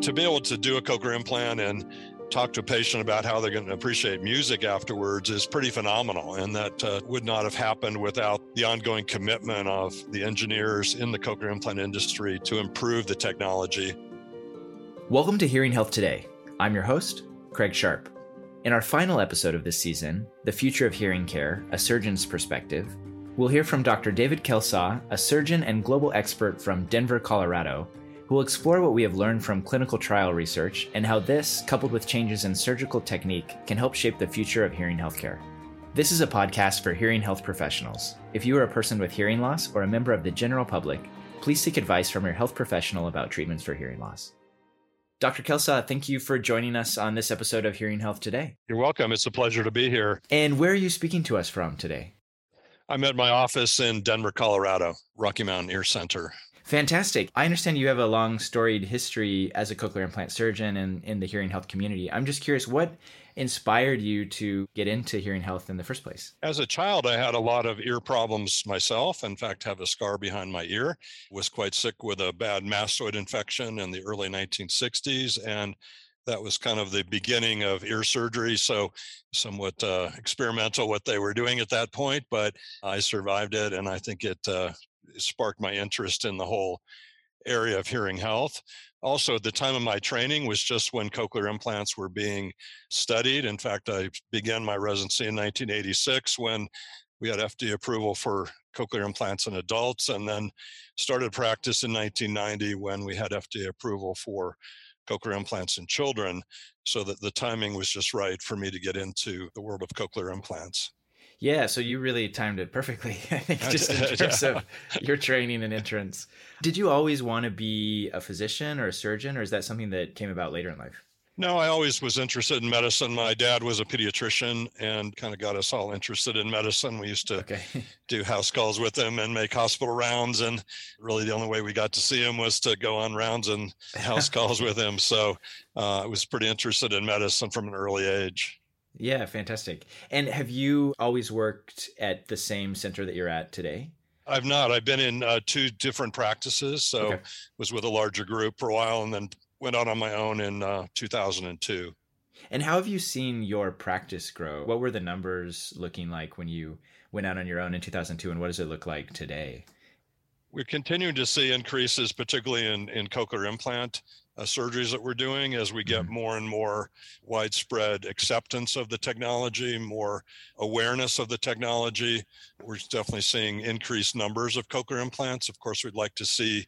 to be able to do a cochlear implant and talk to a patient about how they're going to appreciate music afterwards is pretty phenomenal. And that uh, would not have happened without the ongoing commitment of the engineers in the cochlear implant industry to improve the technology. Welcome to Hearing Health Today. I'm your host, Craig Sharp. In our final episode of this season, The Future of Hearing Care, a Surgeon's Perspective, we'll hear from Dr. David Kelsall, a surgeon and global expert from Denver, Colorado, who will explore what we have learned from clinical trial research and how this, coupled with changes in surgical technique, can help shape the future of hearing healthcare. This is a podcast for hearing health professionals. If you are a person with hearing loss or a member of the general public, please seek advice from your health professional about treatments for hearing loss. Dr. Kelsall, thank you for joining us on this episode of Hearing Health Today. You're welcome. It's a pleasure to be here. And where are you speaking to us from today? I'm at my office in Denver, Colorado, Rocky Mountain Ear Center. Fantastic. I understand you have a long storied history as a cochlear implant surgeon and in the hearing health community. I'm just curious, what inspired you to get into hearing health in the first place? As a child, I had a lot of ear problems myself. In fact, have a scar behind my ear. Was quite sick with a bad mastoid infection in the early 1960s and that was kind of the beginning of ear surgery. So, somewhat uh, experimental what they were doing at that point, but I survived it, and I think it uh, sparked my interest in the whole area of hearing health. Also, the time of my training was just when cochlear implants were being studied. In fact, I began my residency in 1986 when we had FDA approval for cochlear implants in adults, and then started practice in 1990 when we had FDA approval for cochlear implants in children. So that the timing was just right for me to get into the world of cochlear implants. Yeah, so you really timed it perfectly. I think just in terms yeah. of your training and entrance. Did you always want to be a physician or a surgeon, or is that something that came about later in life? No, I always was interested in medicine. My dad was a pediatrician and kind of got us all interested in medicine. We used to okay. do house calls with him and make hospital rounds. And really, the only way we got to see him was to go on rounds and house calls with him. So uh, I was pretty interested in medicine from an early age. Yeah, fantastic. And have you always worked at the same center that you're at today? I've not. I've been in uh, two different practices. So okay. was with a larger group for a while and then went out on my own in uh, 2002. And how have you seen your practice grow? What were the numbers looking like when you went out on your own in 2002 and what does it look like today? We're continuing to see increases, particularly in, in cochlear implant uh, surgeries that we're doing as we get mm-hmm. more and more widespread acceptance of the technology, more awareness of the technology. We're definitely seeing increased numbers of cochlear implants. Of course, we'd like to see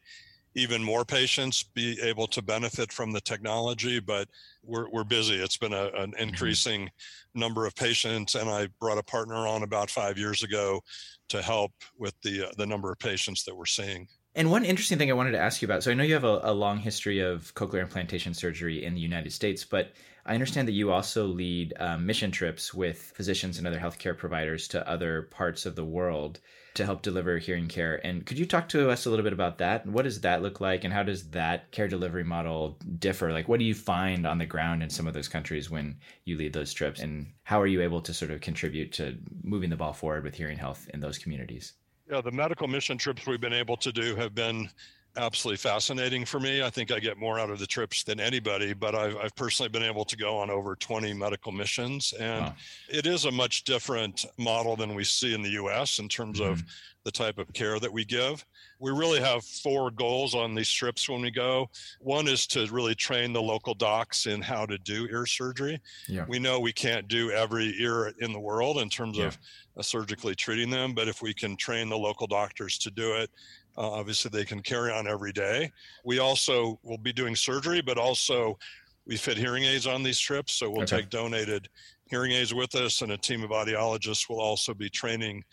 even more patients be able to benefit from the technology, but we're, we're busy. It's been a, an mm-hmm. increasing number of patients, and I brought a partner on about five years ago to help with the uh, the number of patients that we're seeing. And one interesting thing I wanted to ask you about so I know you have a, a, long history of cochlear implantation surgery in the United States, but I understand that you also lead um, mission trips with physicians and other healthcare providers to other parts of the world to help deliver hearing care. And could you talk to us a little bit about that? What does that look like, and how does that care delivery model differ? Like, what do you find on the ground in some of those countries when you lead those trips, and how are you able to sort of contribute to moving the ball forward with hearing health in those communities? Yeah, the medical mission trips we've been able to do have been absolutely fascinating for me. I think I get more out of the trips than anybody, but I've, I've personally been able to go on over 20 medical missions. And wow. it is a much different model than we see in the US in terms mm-hmm. of the type of care that we give. We really have four goals on these trips when we go. One is to really train the local docs in how to do ear surgery. Yeah. We know we can't do every ear in the world in terms yeah. of uh, surgically treating them. But if we can train the local doctors to do it, uh, obviously they can carry on every day. We also will be doing surgery, but also we fit hearing aids on these trips. So we'll okay. take donated hearing aids with us, and a team of audiologists will also be training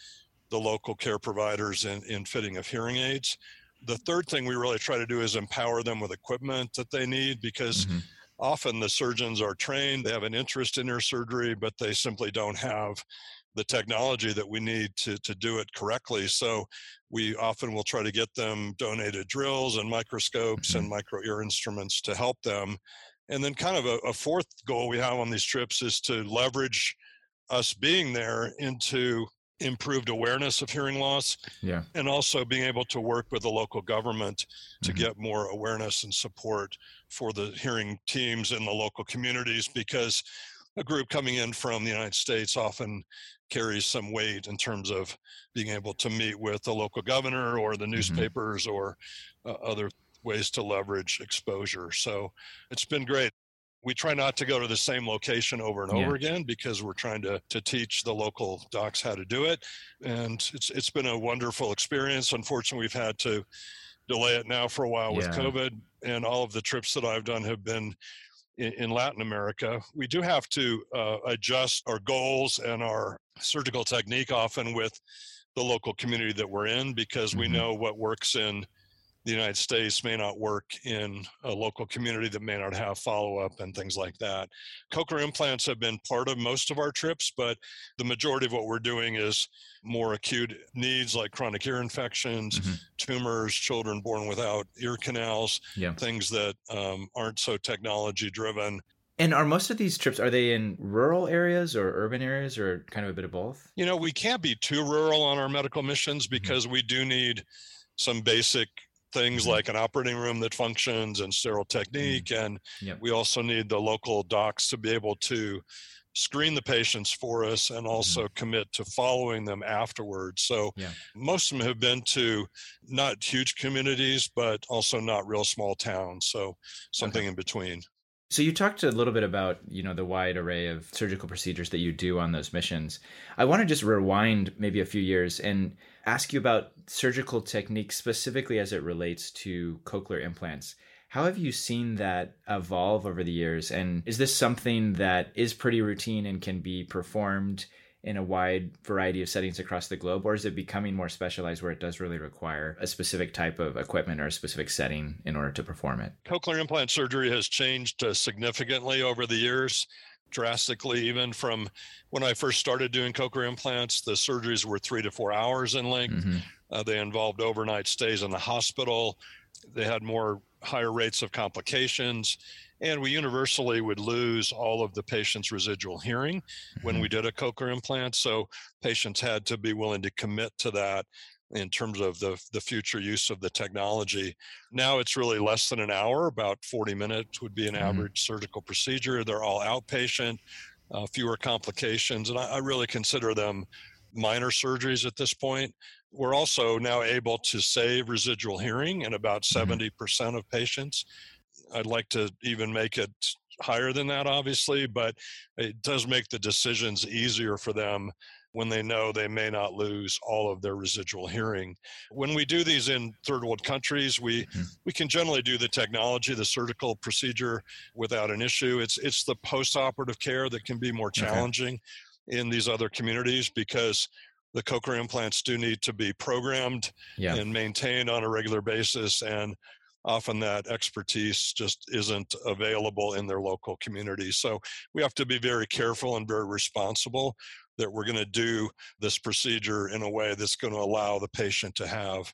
the local care providers in, in fitting of hearing aids. The third thing we really try to do is empower them with equipment that they need because. Mm-hmm often the surgeons are trained, they have an interest in ear surgery, but they simply don't have the technology that we need to, to do it correctly. So we often will try to get them donated drills and microscopes mm-hmm. and micro ear instruments to help them. And then kind of a, a fourth goal we have on these trips is to leverage us being there into improved awareness of hearing loss yeah and also being able to work with the local government to mm-hmm. get more awareness and support for the hearing teams in the local communities because a group coming in from the United States often carries some weight in terms of being able to meet with the local governor or the mm-hmm. newspapers mm-hmm. or uh, other ways to leverage exposure. So it's been great we try not to go to the same location over and over again because we're trying to to teach the local docs how to do it and it's it's been a wonderful experience unfortunately we've had to delay it now for a while with covid and all of the trips that i've done have been in, in latin america we do have to uh, adjust our goals and our surgical technique often with the local community that we're in because mm-hmm. we know what works in the United States may not work in a local community that may not have follow up and things like that. Cochlear implants have been part of most of our trips, but the majority of what we're doing is more acute needs like chronic ear infections, mm-hmm. tumors, children born without ear canals, yeah. things that um, aren't so technology driven. And are most of these trips are they in rural areas or urban areas or kind of a bit of both? You know, we can't be too rural on our medical missions mm-hmm. because mm-hmm. we do need some basic things mm-hmm. like an operating room that functions and sterile technique. Mm-hmm. And yep. we also need the local docs to be able to screen the patients for us and also mm-hmm. commit to following them afterwards. So yeah. most of them have been to not huge communities, but also not real small towns. So something okay. in between. So you talked a little bit about, you know, the wide array of surgical procedures that you do on those missions. I want to just rewind maybe a few years and ask you about surgical techniques specifically as it relates to cochlear implants. How have you seen that evolve over the years? And is this something that is pretty routine and can be performed in a wide variety of settings across the globe, or is it becoming more specialized where it does really require a specific type of equipment or a specific setting in order to perform it? Cochlear implant surgery has changed uh, significantly over the years, drastically, even from when I first started doing cochlear implants. The surgeries were three to four hours in length. Mm-hmm. Uh, they involved overnight stays in the hospital. They had more higher rates of complications and we universally would lose all of the patient's residual hearing when mm-hmm. we did a cochlear implant. So patients had to be willing to commit to that in terms of the, the future use of the technology. Now it's really less than an hour, about 40 minutes would be an mm-hmm. average surgical procedure. They're all outpatient, uh, fewer complications, and I, I really consider them minor surgeries at this point. We're also now able to save residual hearing in about 70% mm-hmm. of patients. I'd like to even make it higher than that, obviously, but it does make the decisions easier for them when they know they may not lose all of their residual hearing. When we do these in third world countries, we mm-hmm. we can generally do the technology, the surgical procedure without an issue. It's it's the post-operative care that can be more challenging okay. in these other communities because the cochlear implants do need to be programmed yeah. and maintained on a regular basis and often that expertise just isn't available in their local community. So we have to be very careful and very responsible that we're going to do this procedure in a way that's going to allow the patient to have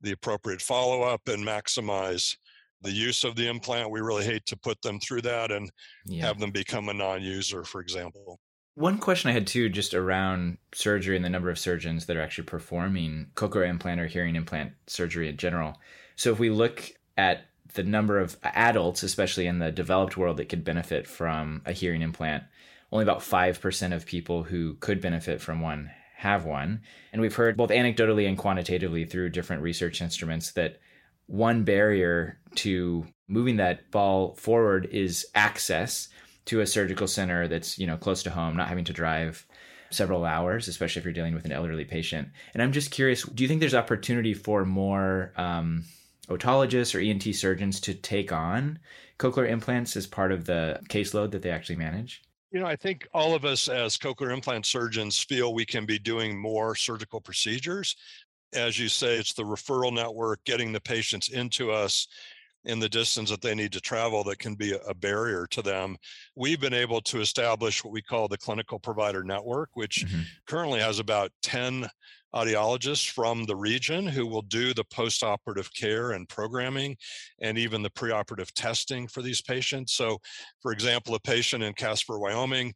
the appropriate follow up and maximize the use of the implant. We really hate to put them through that and yeah. have them become a non user, for example. One question I had too, just around surgery and the number of surgeons that are actually performing cochlear implant or hearing implant surgery in general. So if we look at the number of adults, especially in the developed world, that could benefit from a hearing implant. Only about 5% of people who could benefit from one have one. And we've heard both anecdotally and quantitatively through different research instruments that one barrier to moving that ball forward is access to a surgical center that's, you know, close to home, not having to drive several hours, especially if you're dealing with an elderly patient. And I'm just curious, do you think there's opportunity for more um, otologists or ENT surgeons to take on cochlear implants as part of the caseload that they actually manage? You know, I think all of us as cochlear implant surgeons feel we can be doing more surgical procedures. As you say, it's the referral network, getting the patients into us in the distance that they need to travel that can be a barrier to them. We've been able to establish what we call the clinical provider network, which mm-hmm. currently has about 10 audiologists from the region who will do the post-operative care and programming and even the preoperative testing for these patients. So, for example, a patient in Casper, Wyoming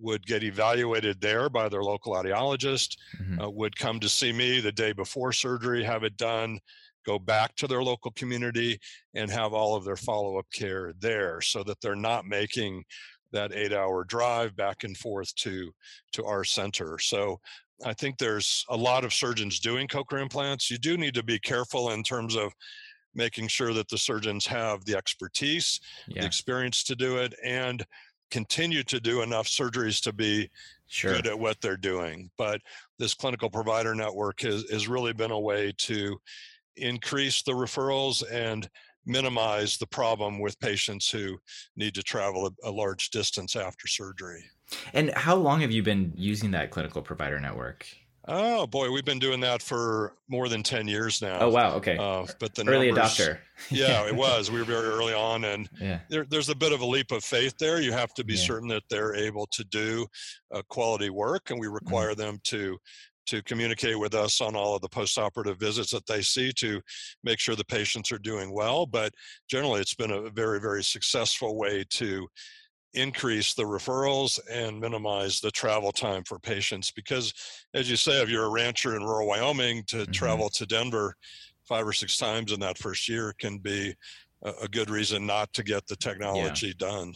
would get evaluated there by their local audiologist, mm-hmm. uh, would come to see me the day before surgery, have it done, go back to their local community and have all of their follow-up care there so that they're not making that eight hour drive back and forth to to our center so i think there's a lot of surgeons doing cochlear implants you do need to be careful in terms of making sure that the surgeons have the expertise yeah. the experience to do it and continue to do enough surgeries to be sure. good at what they're doing but this clinical provider network has, has really been a way to increase the referrals and minimize the problem with patients who need to travel a, a, large distance after surgery. And how long have you been using that clinical provider network? Oh boy, we've been doing that for more than ten years now. Oh wow, okay. Uh, but the early numbers, adopter. yeah, it was. We were very early on, and yeah. there, there's a bit of a leap of faith there. You have to be yeah. certain that they're able to do uh, quality work, and we mm-hmm. require mm-hmm. them to to communicate with us on all of the postoperative visits that they see to make sure the patients are doing well. But generally, it's been a very, very successful way to increase the referrals and minimize the travel time for patients. Because, as you say, if you're a rancher in rural Wyoming, to mm-hmm. travel to Denver five or six times in that first year can be a, good reason not to get the technology yeah. done.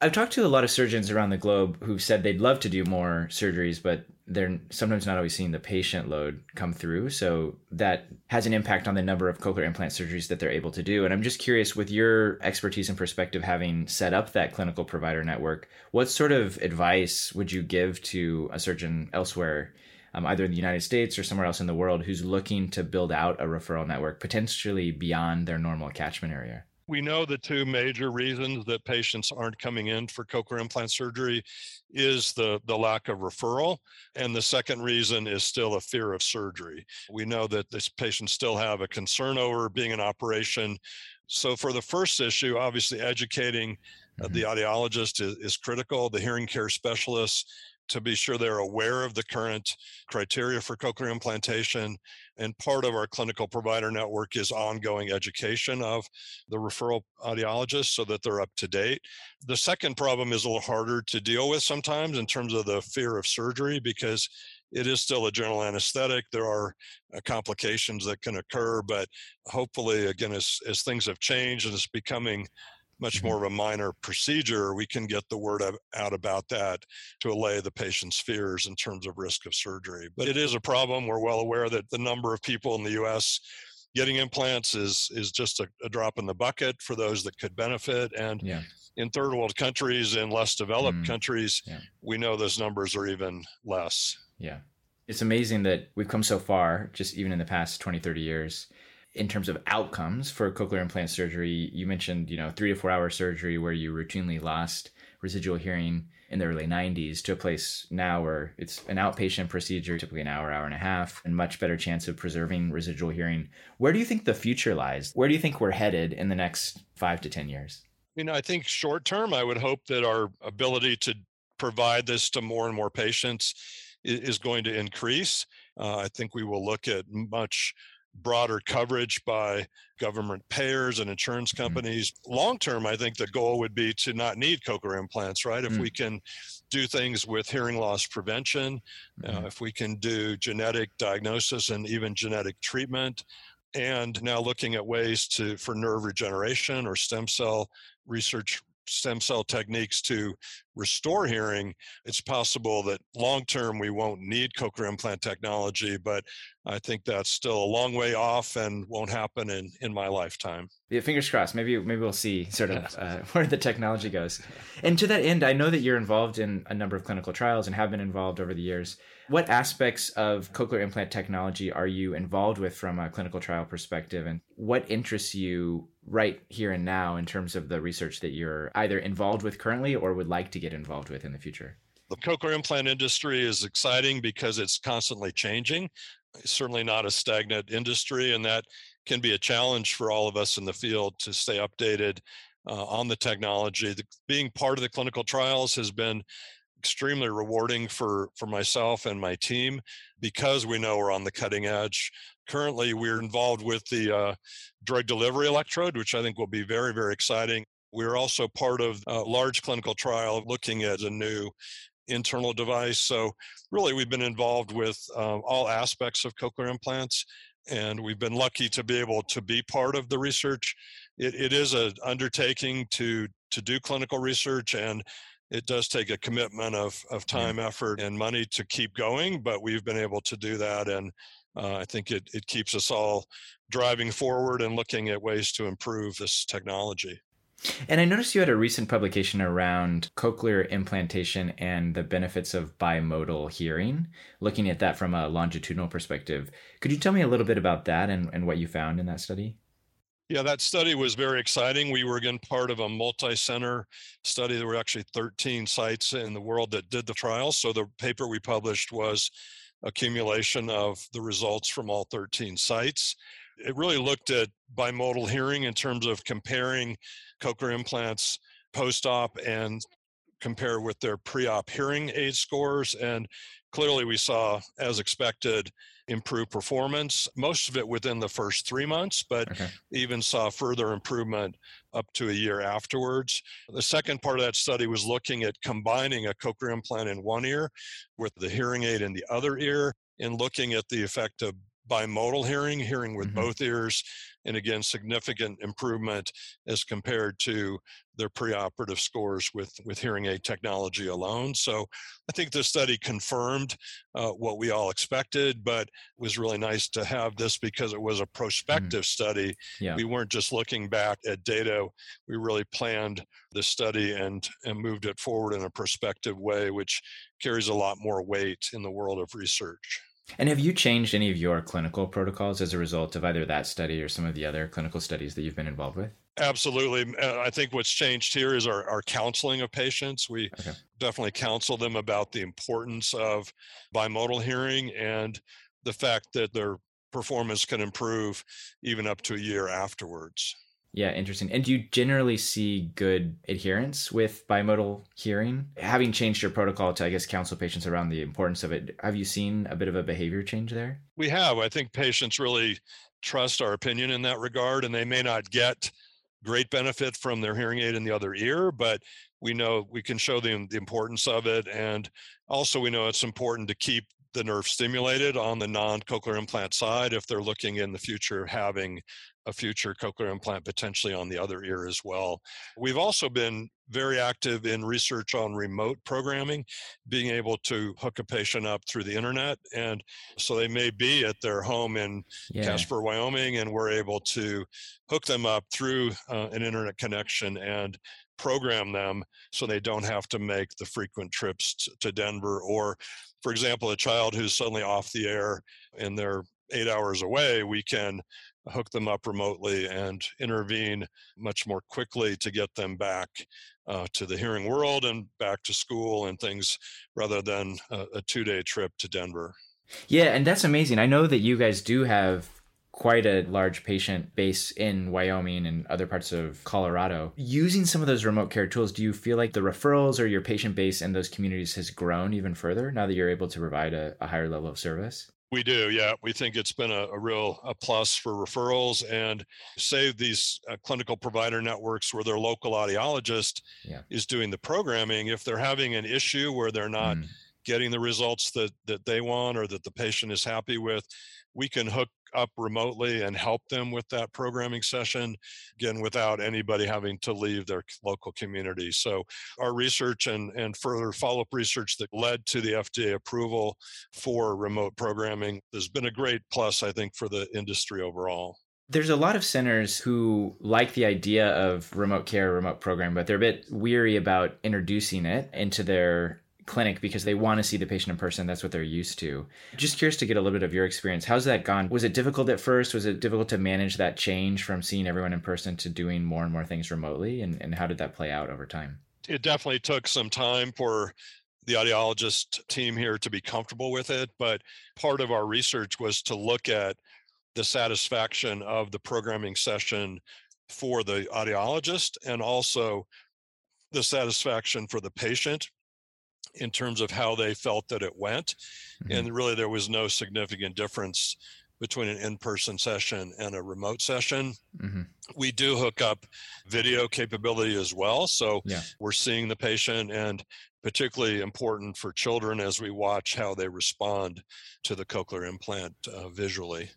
I've talked to a lot of surgeons around the globe who've said they'd love to do more surgeries, but they're sometimes not always seeing the patient load come through. So that has an impact on the number of cochlear implant surgeries that they're able to do. And I'm just curious, with your expertise and perspective, having set up that clinical provider network, what sort of advice would you give to a surgeon elsewhere? Um, either in the United States or somewhere else in the world who's looking to build out a referral network potentially beyond their normal catchment area? We know the two major reasons that patients aren't coming in for cochlear implant surgery is the, the lack of referral. And the second reason is still a fear of surgery. We know that this patients still have a concern over being an operation. So, for the first issue, obviously educating uh, the mm-hmm. audiologist is, is critical, the hearing care specialists to be sure they're aware of the current criteria for cochlear implantation. And part of our clinical provider network is ongoing education of the referral audiologists so that they're up to date. The second problem is a little harder to deal with sometimes in terms of the fear of surgery because it is still a general anesthetic. There are uh, complications that can occur, but hopefully, again, as, as things have changed and it's becoming much mm-hmm. more of a minor procedure, we can get the word out about that to allay the patient's fears in terms of risk of surgery. But it is a problem. We're well aware that the number of people in the US getting implants is is just a, a drop in the bucket for those that could benefit. And yeah. in third world countries, in less developed mm, countries, yeah. we know those numbers are even less. Yeah. It's amazing that we've come so far, just even in the past 20, 30 years in terms of outcomes for cochlear implant surgery, you mentioned, you know, three to four hour surgery where you routinely lost residual hearing in the early 90s to a place now where it's an outpatient procedure, typically an hour, hour and a half, and much better chance of preserving residual hearing. Where do you think the future lies? Where do you think we're headed in the next five to 10 years? You know, I think short term, I would hope that our ability to provide this to more and more patients is going to increase. Uh, I think we will look at much broader coverage by government payers and insurance mm. companies. Mm. Long term, I think the goal would be to not need cochlear implants, right? If mm. we can do things with hearing loss prevention, uh, mm-hmm. uh, if we can do genetic diagnosis and even genetic treatment, and now looking at ways to for nerve regeneration or stem cell research stem cell techniques to restore hearing, it's possible that long term we won't need cochlear implant technology, but I think that's still a long way off and won't happen in, in my lifetime. Yeah, fingers crossed. Maybe maybe we'll see sort of uh, where the technology goes. And to that end, I know that you're involved in a number of clinical trials and have been involved over the years. What aspects of cochlear implant technology are you involved with from a clinical trial perspective, and what interests you right here and now in terms of the research that you're either involved with currently or would like to get involved with in the future? The cochlear implant industry is exciting because it's constantly changing. It's certainly not a stagnant industry, and that can be a challenge for all of us in the field to stay updated uh, on the technology. The, being part of the clinical trials has been extremely rewarding for for myself and my team because we know we're on the cutting edge. Currently, we're involved with the uh, drug delivery electrode, which I think will be very very exciting. We're also part of a large clinical trial looking at a new internal device. So really, we've been involved with uh, all aspects of cochlear implants, and we've been lucky to be able to be part of the research. It, it is an undertaking to to do clinical research, and it does take a commitment of of time, yeah. effort, and money to keep going. But we've been able to do that, and uh, I think it it keeps us all driving forward and looking at ways to improve this technology. And I noticed you had a recent publication around cochlear implantation and the benefits of bimodal hearing, looking at that from a longitudinal perspective. Could you tell me a little bit about that and, and what you found in that study? Yeah, that study was very exciting. We were again part of a multi center study. There were actually 13 sites in the world that did the trial. So the paper we published was accumulation of the results from all 13 sites. It really looked at bimodal hearing in terms of comparing cochlear implants post-op and compare with their pre-op hearing aid scores and clearly we saw as expected improved performance most of it within the first three months but okay. even saw further improvement up to a year afterwards the second part of that study was looking at combining a cochlear implant in one ear with the hearing aid in the other ear and looking at the effect of bimodal hearing, hearing with mm-hmm. both ears, and again, significant improvement as compared to their preoperative scores with, with hearing aid technology alone. So I think this study confirmed uh, what we all expected, but it was really nice to have this because it was a mm-hmm. prospective mm. study. Yeah. We weren't just looking back at data, we really planned the study and, and moved it forward in a prospective way, which carries a lot more weight in the world of research. And have you changed any of your clinical protocols as a result of either that study or some of the other clinical studies that you've been involved with? Absolutely. Uh, I think what's changed here is our, our counseling of patients. We okay. definitely counsel them about the importance of bimodal hearing and the fact that their performance can improve even up to a year afterwards. Yeah, interesting. And do you generally see good adherence with bimodal hearing? Having changed your protocol to, I guess, counsel patients around the importance of it, have you seen a bit of a behavior change there? We have. I think patients really trust our opinion in that regard, and they may not get great benefit from their hearing aid in the other ear, but we know we can show them the importance of it. And also, we know it's important to keep the nerve stimulated on the non-cochlear implant side if they're looking in the future having a future cochlear implant potentially on the other ear as well. We've also been very active in research on remote programming, being able to hook a patient up through the internet. And so they may be at their home in yeah. Casper, Wyoming, and we're able to hook them up through uh, an internet connection and program them so they don't have to make the frequent trips to Denver or for example, a child who's suddenly off the air and they're eight hours away, we can hook them up remotely and intervene much more quickly to get them back uh, to the hearing world and back to school and things rather than a, a two day trip to Denver. Yeah, and that's amazing. I know that you guys do have quite a large patient base in Wyoming and other parts of Colorado. Using some of those remote care tools, do you feel like the referrals or your patient base in those communities has grown even further now that you're able to provide a, a higher level of service? We do, yeah. We think it's been a, a real a plus for referrals and say these uh, clinical provider networks where their local audiologist yeah. is doing the programming. If they're having an issue where they're not mm. getting the results that that they want or that the patient is happy with, we can hook up remotely and help them with that programming session, again, without anybody having to leave their local community. So, our research and, and further follow up research that led to the FDA approval for remote programming has been a great plus, I think, for the industry overall. There's a lot of centers who like the idea of remote care, remote program, but they're a bit weary about introducing it into their clinic because they want to see the patient in person. That's what they're used to. Just curious to get a little bit of your experience. How's that gone? Was it difficult at first? Was it difficult to manage that change from seeing everyone in person to doing more and more things remotely? And, and how did that play out over time? It definitely took some time for the audiologist team here to be comfortable with it. But part of our research was to look at the satisfaction of the programming session for the audiologist and also the satisfaction for the patient in terms of how they felt that it went. Mm-hmm. And really, there was no significant difference between an in-person session and a remote session. Mm-hmm. We do hook up video capability as well, so yeah. we're seeing the patient, and particularly important for children as we watch how they respond to the cochlear implant uh, visually.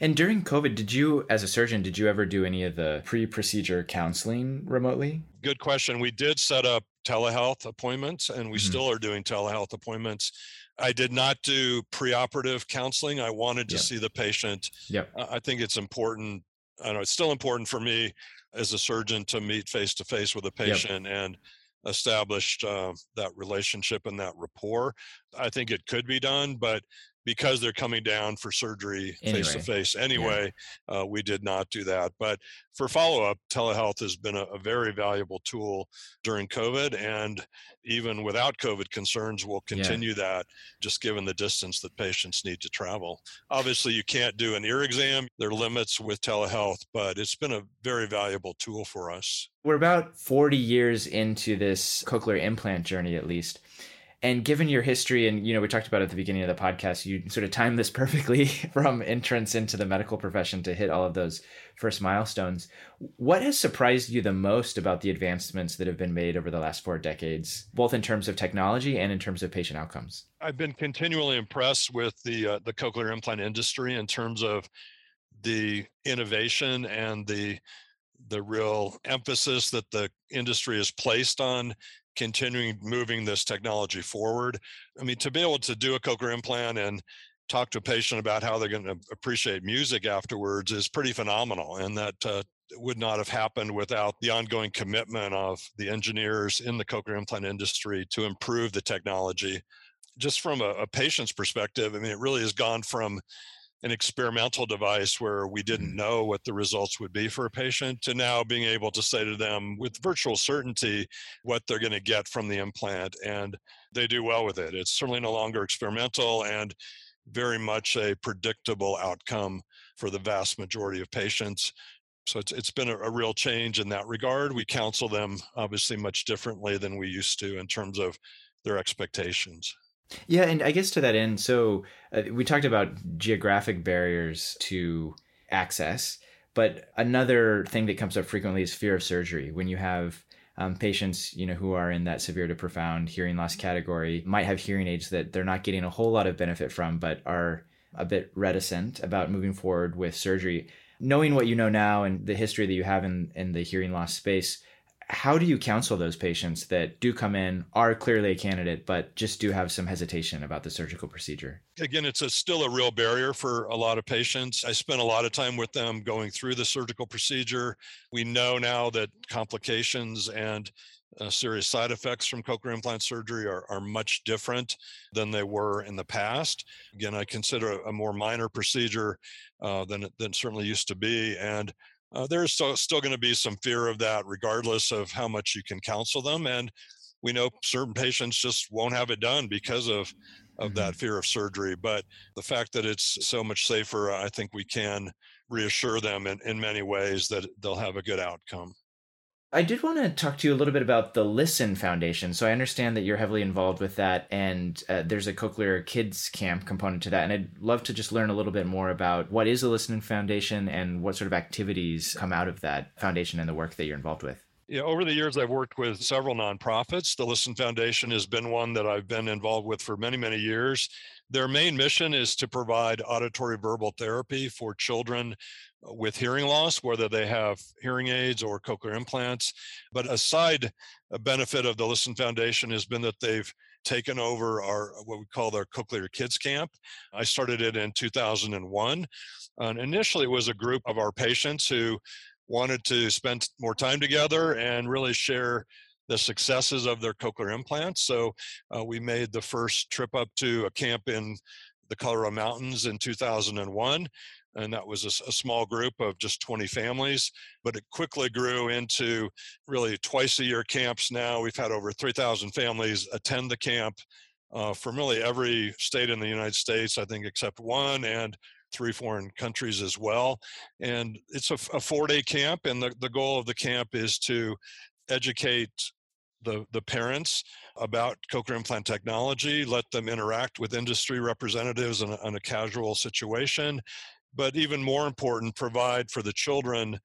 And during COVID, did you, as a surgeon, did you ever do any of the pre-procedure counseling remotely? Good question. We did set up telehealth appointments, and we mm-hmm. still are doing telehealth appointments. I did not do preoperative counseling. I wanted to yep. see the patient. Yep. I think it's important. I know it's still important for me as a surgeon to meet face to face with a patient yep. and establish uh, that relationship and that rapport. I think it could be done, but because they're coming down for surgery face to face anyway. Yeah. Uh, we did not do that. But for follow up, telehealth has been a, a, very valuable tool during COVID. And even without COVID concerns, we'll continue yeah. that just given the distance that patients need to travel. Obviously, you can't do an ear exam, there are limits with telehealth, but it's been a very valuable tool for us. We're about 40 years into this cochlear implant journey, at least. And given your history, and you know, we talked about at the beginning of the podcast, you sort of timed this perfectly from entrance into the medical profession to hit all of those first milestones. What has surprised you the most about the advancements that have been made over the last four decades, both in terms of technology and in terms of patient outcomes? I've been continually impressed with the uh, the cochlear implant industry in terms of the innovation and the the real emphasis that the industry has placed on continuing moving this technology forward. I mean, to be able to do a cochlear implant and talk to a patient about how they're going to appreciate music afterwards is pretty phenomenal. And that uh, would not have happened without the ongoing commitment of the engineers in the cochlear implant industry to improve the technology. Just from a, a patient's perspective, I mean, it really has gone from an experimental device where we didn't mm-hmm. know what the results would be for a patient to now being able to say to them with virtual certainty what they're going to get from the implant and they do well with it. It's certainly no longer experimental and very much a predictable outcome for the vast majority of patients. So it's, it's been a, a real change in that regard. We counsel them obviously much differently than we used to in terms of their expectations yeah, and I guess to that end, so uh, we talked about geographic barriers to access, but another thing that comes up frequently is fear of surgery. When you have um, patients, you know, who are in that severe to profound hearing loss category, might have hearing aids that they're not getting a whole lot of benefit from, but are a bit reticent about moving forward with surgery. Knowing what you know now and the history that you have in in the hearing loss space, how do you counsel those patients that do come in are clearly a candidate but just do have some hesitation about the surgical procedure? Again it's a, still a real barrier for a lot of patients. I spent a lot of time with them going through the surgical procedure. We know now that complications and uh, serious side effects from cochlear implant surgery are, are much different than they were in the past. Again, I consider a, more minor procedure uh, than than certainly used to be, and uh, there's still, still going to be some fear of that, regardless of how much you can counsel them. And we know certain patients just won't have it done because of of that mm-hmm. fear of surgery. But the fact that it's so much safer, I think we can reassure them in, in many ways that they'll have a good outcome. I did want to talk to you a little bit about the Listen Foundation. So I understand that you're heavily involved with that, and uh, there's a Cochlear Kids Camp component to that. And I'd love to just learn a little bit more about what is the Listen Foundation and what sort of activities come out of that foundation and the work that you're involved with. Yeah, over the years, I've worked with several nonprofits. The Listen Foundation has been one that I've been involved with for many, many years. Their main mission is to provide auditory verbal therapy for children with hearing loss, whether they have hearing aids or cochlear implants. But a side benefit of the Listen Foundation has been that they've taken over our what we call our Cochlear Kids Camp. I started it in 2001. And initially, it was a group of our patients who wanted to spend more time together and really share the successes of their cochlear implants. So uh, we made the first trip up to a camp in the Colorado Mountains in 2001 and that was a, a, small group of just 20 families but it quickly grew into really twice a year camps now we've had over 3000 families attend the camp uh, from really every state in the united states i think except one and three foreign countries as well. And it's a, a four day camp, and the, the goal of the camp is to educate the, the parents about cochlear implant technology, let them interact with industry representatives in a, in a casual situation, but even more important, provide for the children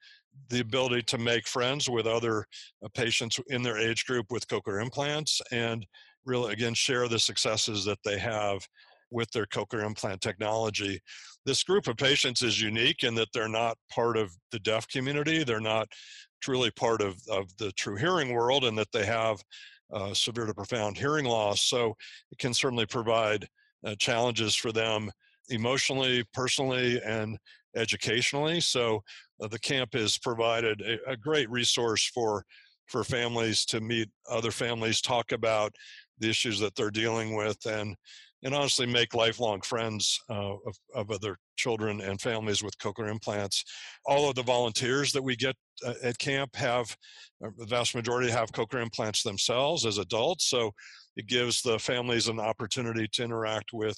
the ability to make friends with other uh, patients in their age group with cochlear implants and really again share the successes that they have with their cochlear implant technology. This group of patients is unique in that they're not part of the deaf community they're not truly part of, of the true hearing world and that they have uh, severe to profound hearing loss. So it can certainly provide uh, challenges for them emotionally personally and educationally so uh, the camp has provided a, a, great resource for for families to meet other families, talk about the issues that they're dealing with, and and honestly make lifelong friends uh, of, of other children and families with cochlear implants. All of the volunteers that we get uh, at camp have, uh, the vast majority have cochlear implants themselves as adults, so it gives the families an opportunity to interact with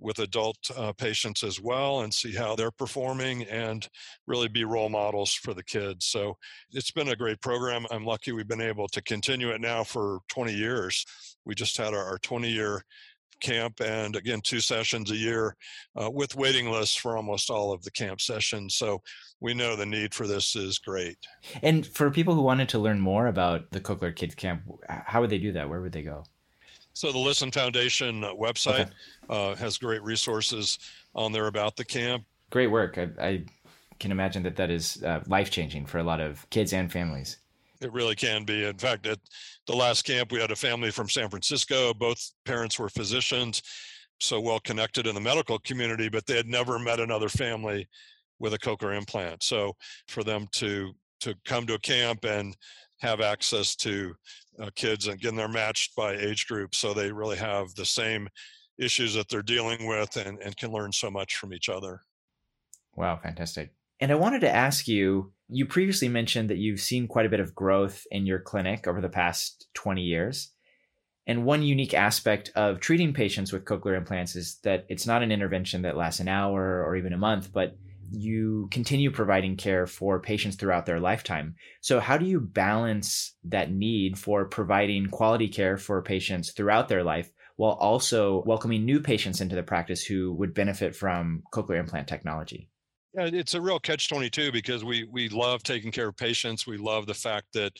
with adult uh, patients as well and see how they're performing and really be role models for the kids. So it's been a great program. I'm lucky we've been able to continue it now for 20 years. We just had our, our 20 year camp and again two sessions a year uh, with waiting lists for almost all of the camp sessions so we know the need for this is great and for people who wanted to learn more about the cochlear kids camp how would they do that where would they go so the Listen Foundation website okay. uh, has great resources on there about the camp. Great work. I, I can imagine that that is uh, life changing for a lot of kids and families. It really can be. In fact, at the last camp, we had a family from San Francisco. Both parents were physicians, so well connected in the medical community, but they had never met another family with a cochlear implant. So for them to to come to a camp and have access to uh, kids and again they're matched by age group so they really have the same issues that they're dealing with and, and can learn so much from each other. Wow fantastic. And i wanted to ask you you previously mentioned that you've seen quite a bit of growth in your clinic over the past 20 years. And one unique aspect of treating patients with cochlear implants is that it's not an intervention that lasts an hour or even a month but you continue providing care for patients throughout their lifetime. So, how do you balance that need for providing quality care for patients throughout their life while also welcoming new patients into the practice who would benefit from cochlear implant technology? Yeah, it's a real catch 22 because we, we love taking care of patients. We love the fact that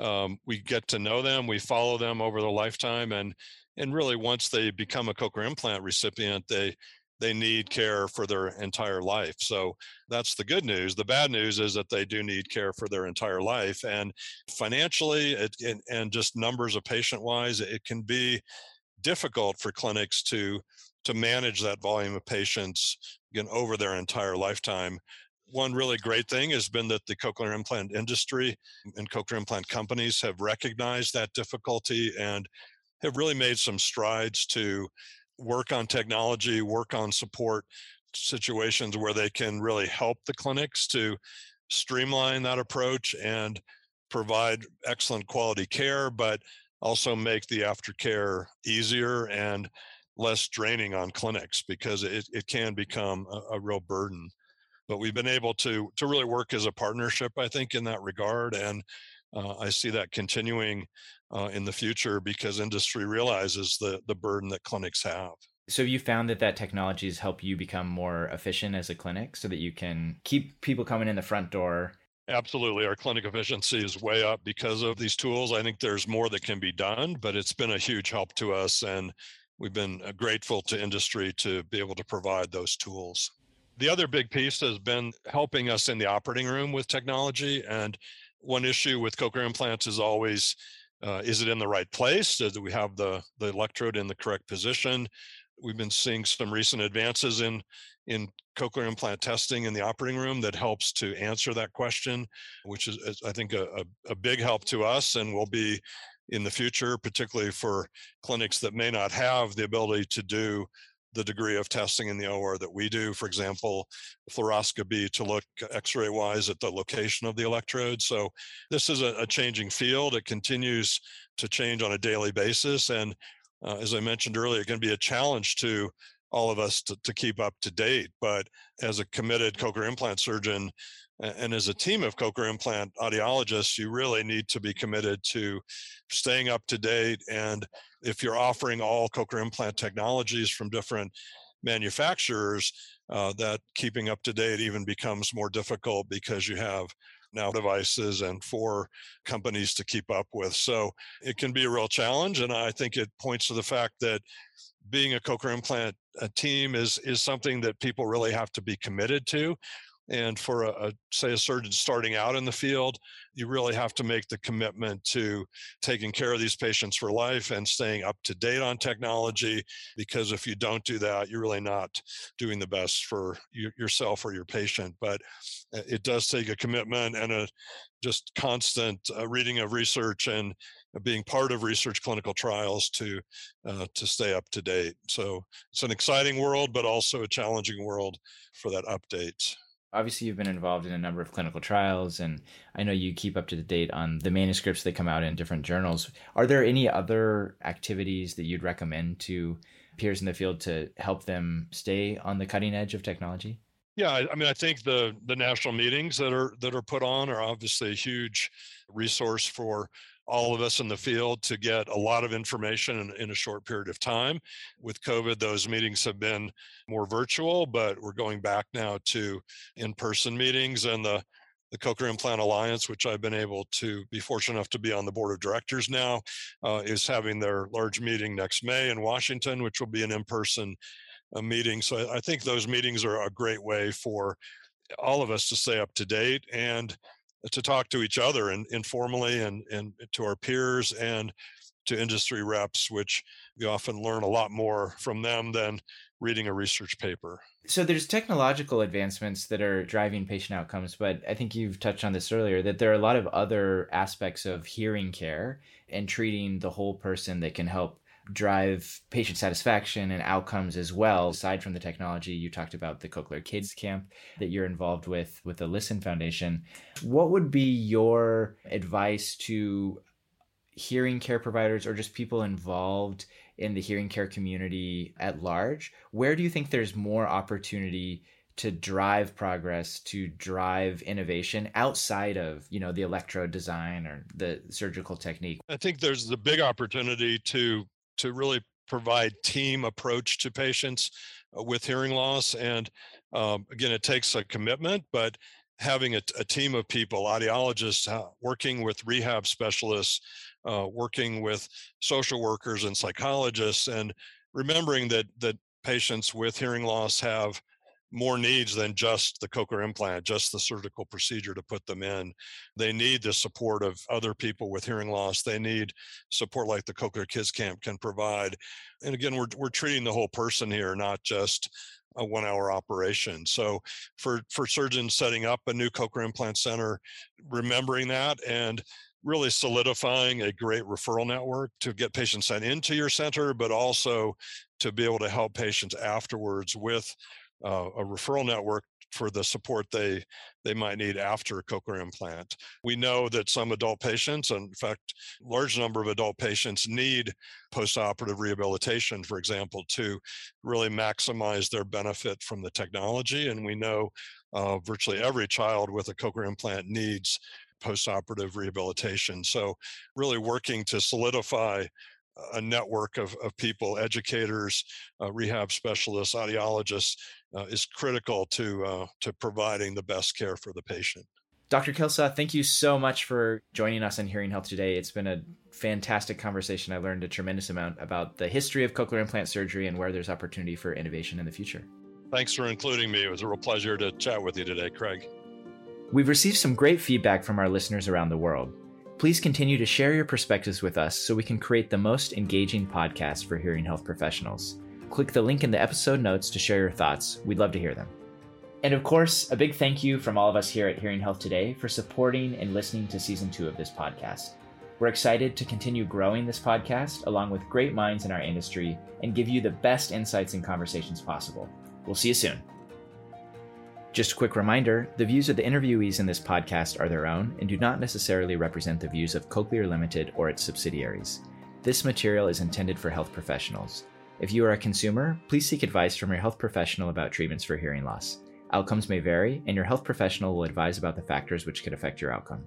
um, we get to know them, we follow them over their lifetime, and and really once they become a cochlear implant recipient, they they need care for their entire life. So that's the good news. The bad news is that they do need care for their entire life. And financially, it, and, and just numbers of patient wise, it can be difficult for clinics to to manage that volume of patients again over their entire lifetime one really great thing has been that the cochlear implant industry and cochlear implant companies have recognized that difficulty and have really made some strides to work on technology, work on support situations where they can really help the clinics to streamline that approach and provide excellent quality care, but also make the aftercare easier and less draining on clinics because it, it can become a, a real burden. But we've been able to to really work as a partnership, I think, in that regard, and uh, I see that continuing uh, in the future because industry realizes the the burden that clinics have. So you found that that technology has helped you become more efficient as a clinic, so that you can keep people coming in the front door. Absolutely, our clinic efficiency is way up because of these tools. I think there's more that can be done, but it's been a huge help to us, and we've been uh, grateful to industry to be able to provide those tools. The other big piece has been helping us in the operating room with technology. And one issue with cochlear implants is always uh, is it in the right place? Do we have the, the electrode in the correct position? We've been seeing some recent advances in in cochlear implant testing in the operating room that helps to answer that question, which is, is I think a, a, a big help to us and will be in the future, particularly for clinics that may not have the ability to do the degree of testing in the OR that we do. For example, fluoroscopy to look X-ray wise at the location of the electrode. So this is a, a changing field. It continues to change on a daily basis, and uh, as I mentioned earlier, it can be a challenge to all of us to, to keep up to date. But as a committed cochlear implant surgeon and as a team of cochlear implant audiologists, you really need to be committed to staying up to date. And if you're offering all cochlear implant technologies from different manufacturers, uh, that keeping up to date even becomes more difficult because you have now devices and four companies to keep up with. So it can be a real challenge. And I think it points to the fact that being a cochlear implant a team is is something that people really have to be committed to and for a, a, say a surgeon starting out in the field you really have to make the commitment to taking care of these patients for life and staying up to date on technology because if you don't do that you're really not doing the best for you, yourself or your patient. But uh, it does take a commitment and a just constant uh, reading of research and being part of research clinical trials to uh, to stay up to date. So it's an exciting world but also a challenging world for that update obviously you've been involved in a number of clinical trials and i know you keep up to date on the manuscripts that come out in different journals. Are there any other activities that you'd recommend to peers in the field to help them stay on the cutting edge of technology? Yeah i mean i think the the national meetings that are that are put on are obviously a huge resource for all of us in the field to get a lot of information in, in, a short period of time. With COVID, those meetings have been more virtual, but we're going back now to in person meetings and the the Cochlear Implant Alliance, which I've been able to be fortunate enough to be on the board of directors now, uh, is having their large meeting next May in Washington, which will be an in person uh, meeting. So I, I think those meetings are a great way for all of us to stay up to date and to talk to each other and informally and, and to our peers and to industry reps, which we often learn a lot more from them than reading a research paper. So there's technological advancements that are driving patient outcomes, but I think you've touched on this earlier that there are a lot of other aspects of hearing care and treating the whole person that can help drive patient satisfaction and outcomes as well. Aside from the technology, you talked about the Cochlear Kids Camp that you're involved with with the Listen Foundation. What would be your advice to hearing care providers or just people involved in the hearing care community at large? Where do you think there's more opportunity? to drive progress to drive innovation outside of you know the electrode design or the surgical technique i think there's the big opportunity to to really provide team approach to patients uh, with hearing loss. And um, again, it takes a commitment, but having a, a team of people, audiologists, uh, working with rehab specialists, uh, working with social workers and psychologists, and remembering that that patients with hearing loss have more needs than just the cochlear implant, just the surgical procedure to put them in. They need the support of other people with hearing loss. They need support like the Cochlear Kids Camp can provide. And again, we're, we're treating the whole person here, not just a one hour operation. So for, for surgeons setting up a new cochlear implant center, remembering that and really solidifying a great referral network to get patients sent into your center, but also to be able to help patients afterwards with uh, a referral network for the support they they might need after a cochlear implant. We know that some adult patients, and in fact, large number of adult patients need postoperative rehabilitation, for example, to really maximize their benefit from the technology. And we know uh, virtually every child with a cochlear implant needs postoperative rehabilitation. So really working to solidify a network of, of people, educators, uh, rehab specialists, audiologists, uh, is critical to uh, to providing the best care for the patient. Dr. Kelsall, thank you so much for joining us on Hearing Health today. It's been a fantastic conversation. I learned a tremendous amount about the history of cochlear implant surgery and where there's opportunity for innovation in the future. Thanks for including me. It was a real pleasure to chat with you today, Craig. We've received some great feedback from our listeners around the world. Please continue to share your perspectives with us so we can create the most engaging podcast for hearing health professionals. Click the link in the episode notes to share your thoughts. We'd love to hear them. And of course, a big thank you from all of us here at Hearing Health Today for supporting and listening to season two of this podcast. We're excited to continue growing this podcast along with great minds in our industry and give you the best insights and conversations possible. We'll see you soon. Just a quick reminder the views of the interviewees in this podcast are their own and do not necessarily represent the views of Cochlear Limited or its subsidiaries. This material is intended for health professionals. If you are a consumer, please seek advice from your health professional about treatments for hearing loss. Outcomes may vary, and your health professional will advise about the factors which could affect your outcome.